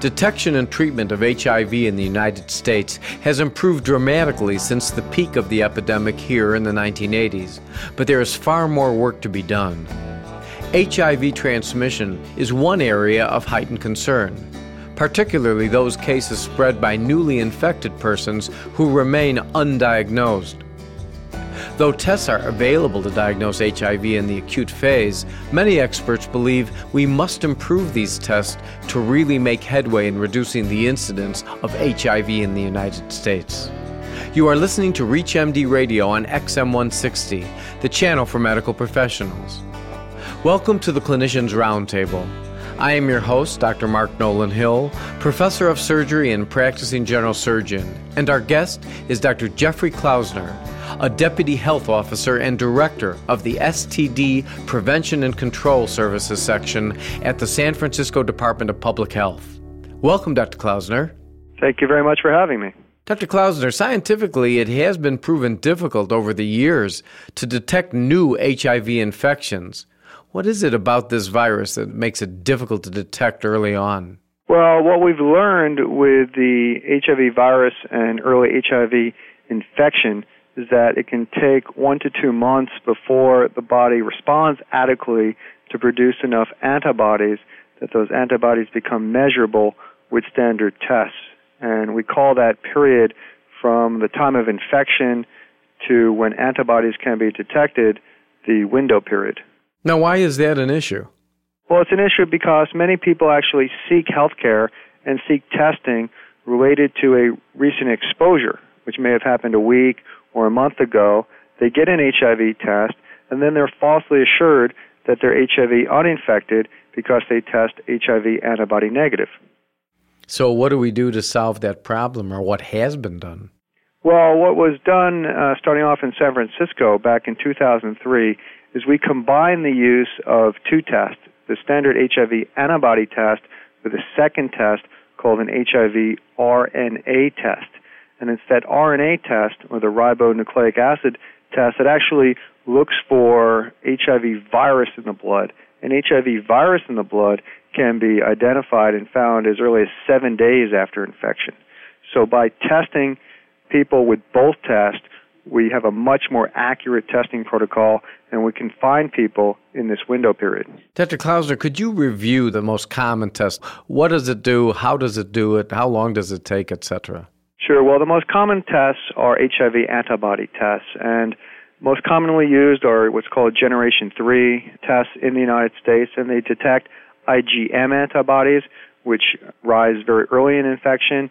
Detection and treatment of HIV in the United States has improved dramatically since the peak of the epidemic here in the 1980s, but there is far more work to be done. HIV transmission is one area of heightened concern, particularly those cases spread by newly infected persons who remain undiagnosed. Though tests are available to diagnose HIV in the acute phase, many experts believe we must improve these tests to really make headway in reducing the incidence of HIV in the United States. You are listening to ReachMD Radio on XM160, the channel for medical professionals. Welcome to the Clinicians Roundtable. I am your host, Dr. Mark Nolan Hill, professor of surgery and practicing general surgeon, and our guest is Dr. Jeffrey Klausner, a deputy health officer and director of the STD Prevention and Control Services section at the San Francisco Department of Public Health. Welcome, Dr. Klausner. Thank you very much for having me. Dr. Klausner, scientifically, it has been proven difficult over the years to detect new HIV infections. What is it about this virus that makes it difficult to detect early on? Well, what we've learned with the HIV virus and early HIV infection is that it can take one to two months before the body responds adequately to produce enough antibodies that those antibodies become measurable with standard tests. And we call that period from the time of infection to when antibodies can be detected the window period. Now, why is that an issue? Well, it's an issue because many people actually seek health care and seek testing related to a recent exposure, which may have happened a week or a month ago, they get an HIV test, and then they're falsely assured that they're HIV uninfected because they test HIV antibody negative. So, what do we do to solve that problem, or what has been done? Well, what was done uh, starting off in San Francisco back in 2003 is we combined the use of two tests the standard HIV antibody test with a second test called an HIV RNA test and it's that RNA test or the ribonucleic acid test that actually looks for HIV virus in the blood. And HIV virus in the blood can be identified and found as early as seven days after infection. So by testing people with both tests, we have a much more accurate testing protocol and we can find people in this window period. Dr. Klausner, could you review the most common test? What does it do? How does it do it? How long does it take, etc.? Sure. Well, the most common tests are HIV antibody tests, and most commonly used are what's called Generation 3 tests in the United States, and they detect IgM antibodies, which rise very early in infection,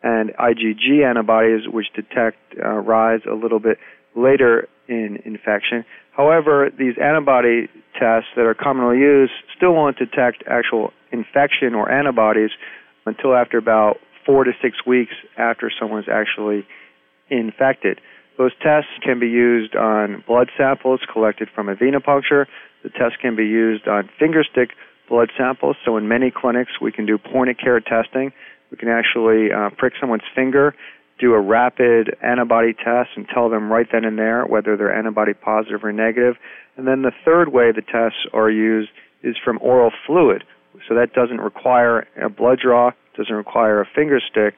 and IgG antibodies, which detect uh, rise a little bit later in infection. However, these antibody tests that are commonly used still won't detect actual infection or antibodies until after about four to six weeks after someone's actually infected. Those tests can be used on blood samples collected from a venipuncture. The test can be used on fingerstick blood samples. So in many clinics, we can do point of care testing. We can actually uh, prick someone's finger, do a rapid antibody test, and tell them right then and there whether they're antibody positive or negative. And then the third way the tests are used is from oral fluid. So that doesn't require a blood draw, doesn't require a finger stick,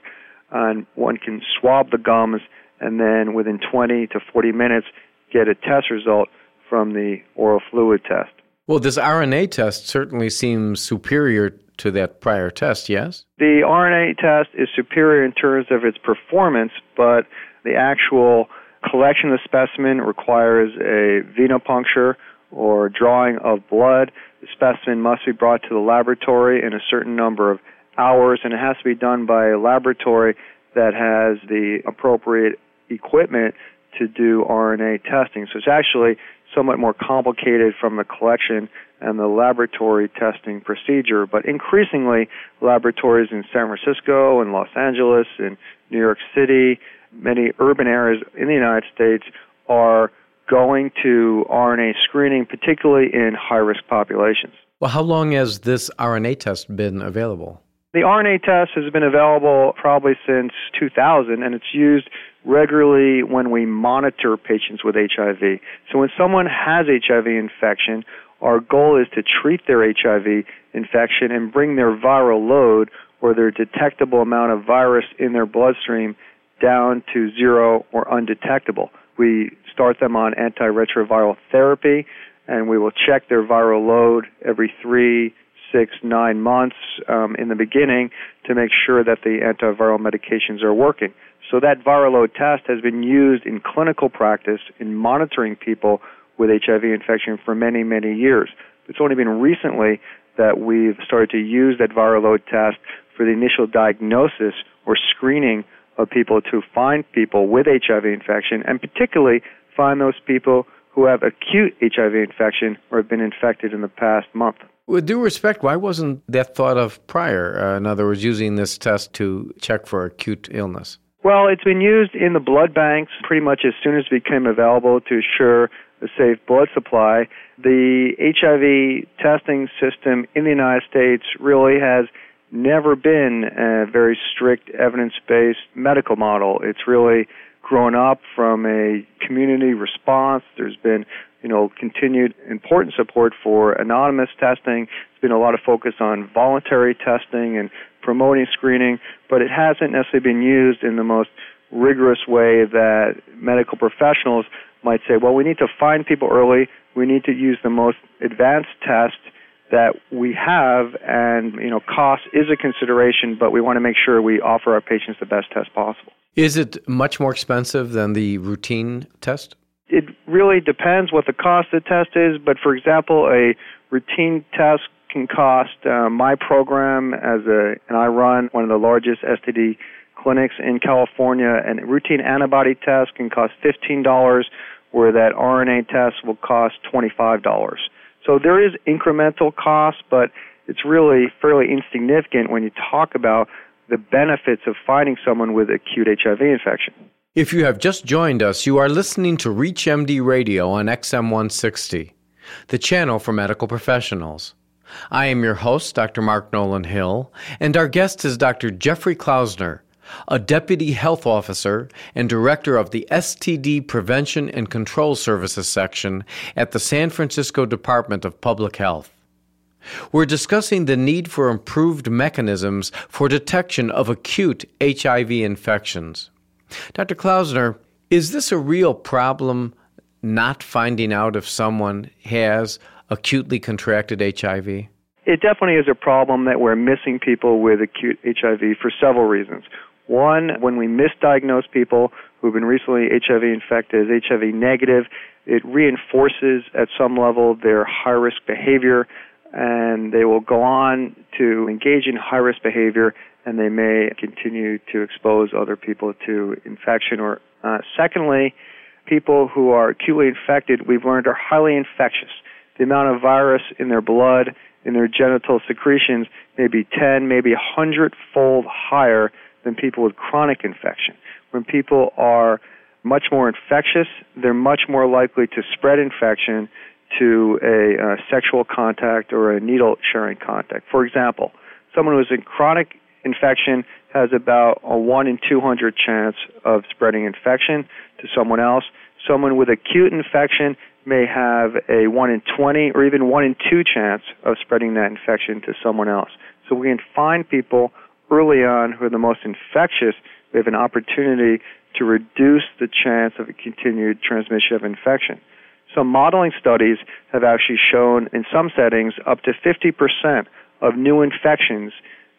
and one can swab the gums and then within 20 to 40 minutes get a test result from the oral fluid test. Well, this RNA test certainly seems superior to that prior test, yes? The RNA test is superior in terms of its performance, but the actual collection of the specimen requires a venipuncture or drawing of blood. The specimen must be brought to the laboratory in a certain number of hours, and it has to be done by a laboratory that has the appropriate equipment to do RNA testing. So it's actually somewhat more complicated from the collection and the laboratory testing procedure, but increasingly laboratories in San Francisco and Los Angeles and New York City, many urban areas in the United States are going to RNA screening, particularly in high risk populations. Well, how long has this RNA test been available? The RNA test has been available probably since 2000, and it's used regularly when we monitor patients with HIV. So when someone has HIV infection, our goal is to treat their HIV infection and bring their viral load or their detectable amount of virus in their bloodstream down to zero or undetectable. We start them on antiretroviral therapy, and we will check their viral load every three, six, nine months um, in the beginning to make sure that the antiviral medications are working. So that viral load test has been used in clinical practice in monitoring people with HIV infection for many, many years. It's only been recently that we've started to use that viral load test for the initial diagnosis or screening of people to find people with HIV infection and particularly find those people who have acute HIV infection or have been infected in the past month. With due respect, why wasn't that thought of prior? Uh, in other words, using this test to check for acute illness? Well, it's been used in the blood banks pretty much as soon as it became available to assure a safe blood supply. The HIV testing system in the United States really has never been a very strict evidence based medical model. It's really grown up from a community response. There's been, you know, continued important support for anonymous testing. There's been a lot of focus on voluntary testing and promoting screening, but it hasn't necessarily been used in the most rigorous way that medical professionals might say, well, we need to find people early. We need to use the most advanced test that we have, and you know, cost is a consideration, but we want to make sure we offer our patients the best test possible. Is it much more expensive than the routine test? Really depends what the cost of the test is, but for example, a routine test can cost uh, my program as a and I run one of the largest STD clinics in California, and routine antibody test can cost fifteen dollars, where that RNA test will cost twenty five dollars. So there is incremental cost, but it's really fairly insignificant when you talk about the benefits of finding someone with acute HIV infection. If you have just joined us, you are listening to ReachMD Radio on XM160, the channel for medical professionals. I am your host, Dr. Mark Nolan Hill, and our guest is Dr. Jeffrey Klausner, a deputy health officer and director of the STD Prevention and Control Services section at the San Francisco Department of Public Health. We're discussing the need for improved mechanisms for detection of acute HIV infections. Dr. Klausner, is this a real problem not finding out if someone has acutely contracted HIV? It definitely is a problem that we're missing people with acute HIV for several reasons. One, when we misdiagnose people who've been recently HIV infected as HIV negative, it reinforces at some level their high risk behavior and they will go on to engage in high risk behavior and they may continue to expose other people to infection or uh, secondly people who are acutely infected we've learned are highly infectious. The amount of virus in their blood in their genital secretions may be 10 maybe 100 fold higher than people with chronic infection. When people are much more infectious they're much more likely to spread infection to a sexual contact or a needle sharing contact. For example, someone who's in chronic infection has about a 1 in 200 chance of spreading infection to someone else. Someone with acute infection may have a 1 in 20 or even 1 in 2 chance of spreading that infection to someone else. So we can find people early on who are the most infectious. We have an opportunity to reduce the chance of a continued transmission of infection. Some modeling studies have actually shown in some settings up to 50% of new infections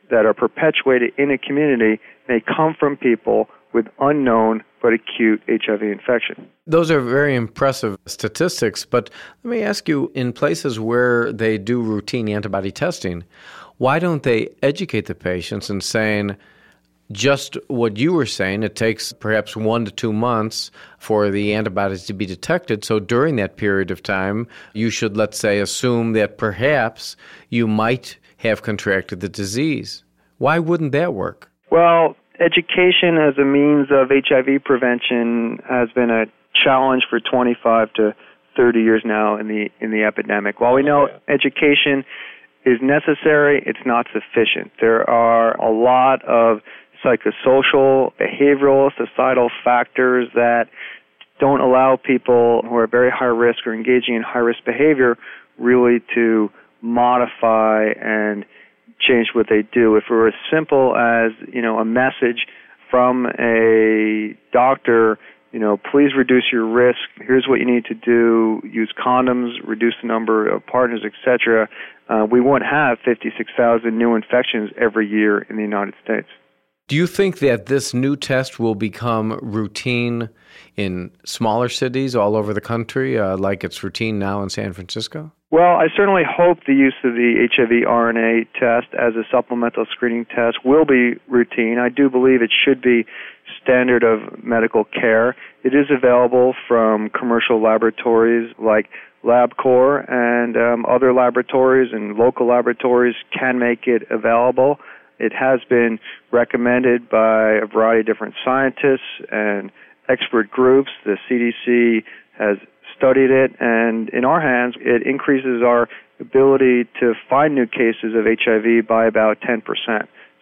that are perpetuated in a community may come from people with unknown but acute HIV infection. Those are very impressive statistics, but let me ask you in places where they do routine antibody testing, why don't they educate the patients in saying, just what you were saying, it takes perhaps one to two months for the antibodies to be detected. So during that period of time, you should, let's say, assume that perhaps you might have contracted the disease. Why wouldn't that work? Well, education as a means of HIV prevention has been a challenge for 25 to 30 years now in the in the epidemic. While we know education is necessary, it's not sufficient. There are a lot of psychosocial, behavioral, societal factors that don't allow people who are very high risk or engaging in high risk behavior really to modify and change what they do. If it were as simple as, you know, a message from a doctor, you know, please reduce your risk. Here's what you need to do. Use condoms, reduce the number of partners, etc. Uh, we won't have 56,000 new infections every year in the United States. Do you think that this new test will become routine in smaller cities all over the country, uh, like it's routine now in San Francisco? Well, I certainly hope the use of the HIV RNA test as a supplemental screening test will be routine. I do believe it should be standard of medical care. It is available from commercial laboratories like LabCorp and um, other laboratories and local laboratories can make it available. It has been recommended by a variety of different scientists and expert groups. The CDC has studied it, and in our hands, it increases our ability to find new cases of HIV by about 10%.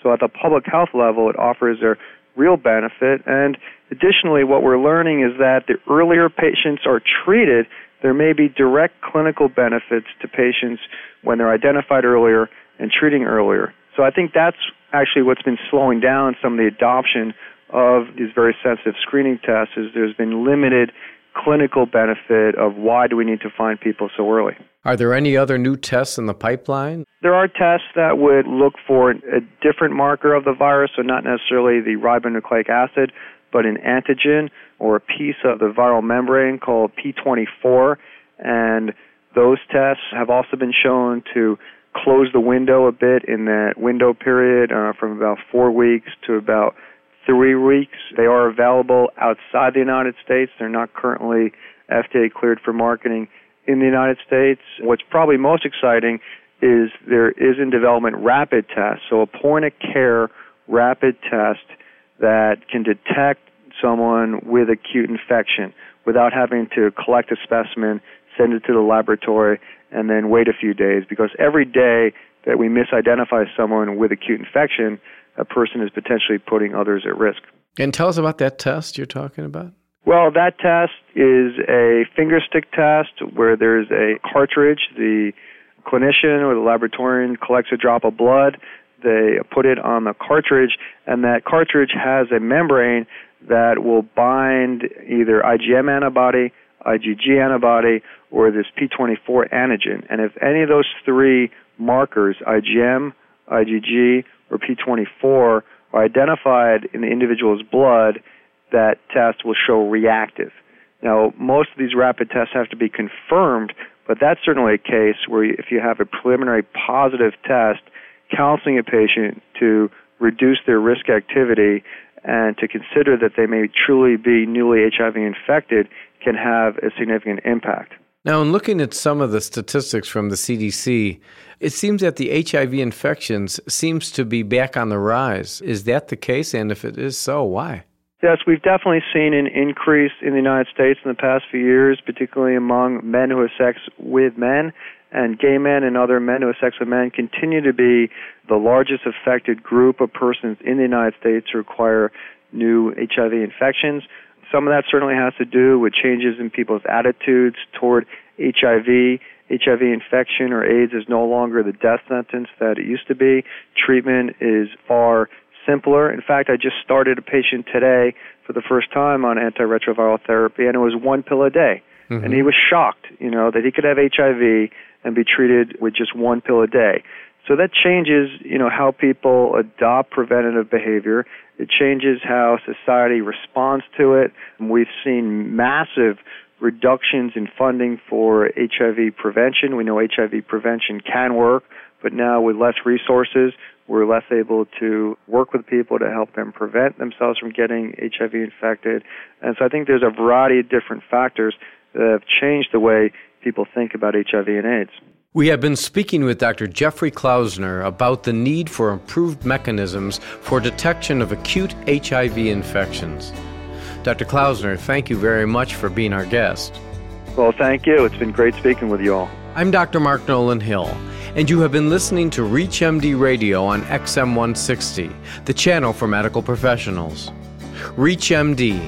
So at the public health level, it offers a real benefit. And additionally, what we're learning is that the earlier patients are treated, there may be direct clinical benefits to patients when they're identified earlier and treating earlier. So I think that's actually what's been slowing down some of the adoption of these very sensitive screening tests is there's been limited clinical benefit of why do we need to find people so early. Are there any other new tests in the pipeline? There are tests that would look for a different marker of the virus, so not necessarily the ribonucleic acid, but an antigen or a piece of the viral membrane called P24. And those tests have also been shown to close the window a bit in that window period uh, from about four weeks to about three weeks. They are available outside the United States. They're not currently FDA cleared for marketing in the United States. What's probably most exciting is there is in development rapid tests, so a point of care rapid test that can detect someone with acute infection without having to collect a specimen, send it to the laboratory, and then wait a few days because every day that we misidentify someone with acute infection, a person is potentially putting others at risk. And tell us about that test you're talking about. Well, that test is a finger stick test where there's a cartridge. The clinician or the laboratorian collects a drop of blood. They put it on the cartridge, and that cartridge has a membrane that will bind either IgM antibody, IgG antibody, or this P24 antigen. And if any of those three markers, IgM, IgG, or P24, are identified in the individual's blood, that test will show reactive. Now, most of these rapid tests have to be confirmed, but that's certainly a case where if you have a preliminary positive test, counseling a patient to reduce their risk activity and to consider that they may truly be newly HIV infected can have a significant impact. Now, in looking at some of the statistics from the CDC, it seems that the HIV infections seems to be back on the rise. Is that the case? And if it is so, why? Yes, we've definitely seen an increase in the United States in the past few years, particularly among men who have sex with men. And gay men and other men who have sex with men continue to be the largest affected group of persons in the United States who require new HIV infections. Some of that certainly has to do with changes in people's attitudes toward HIV. HIV infection or AIDS is no longer the death sentence that it used to be. Treatment is far simpler. In fact, I just started a patient today for the first time on antiretroviral therapy, and it was one pill a day. Mm-hmm. And he was shocked, you know, that he could have HIV and be treated with just one pill a day. So that changes, you know, how people adopt preventative behavior. It changes how society responds to it. And We've seen massive reductions in funding for HIV prevention. We know HIV prevention can work, but now with less resources, we're less able to work with people to help them prevent themselves from getting HIV infected. And so I think there's a variety of different factors that have changed the way people think about HIV and AIDS. We have been speaking with Dr. Jeffrey Klausner about the need for improved mechanisms for detection of acute HIV infections. Dr. Klausner, thank you very much for being our guest. Well, thank you. It's been great speaking with you all. I'm Dr. Mark Nolan Hill, and you have been listening to ReachMD Radio on XM160, the channel for medical professionals. ReachMD,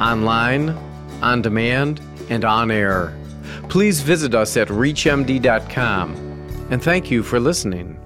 online, on demand, and on air. Please visit us at ReachMD.com, and thank you for listening.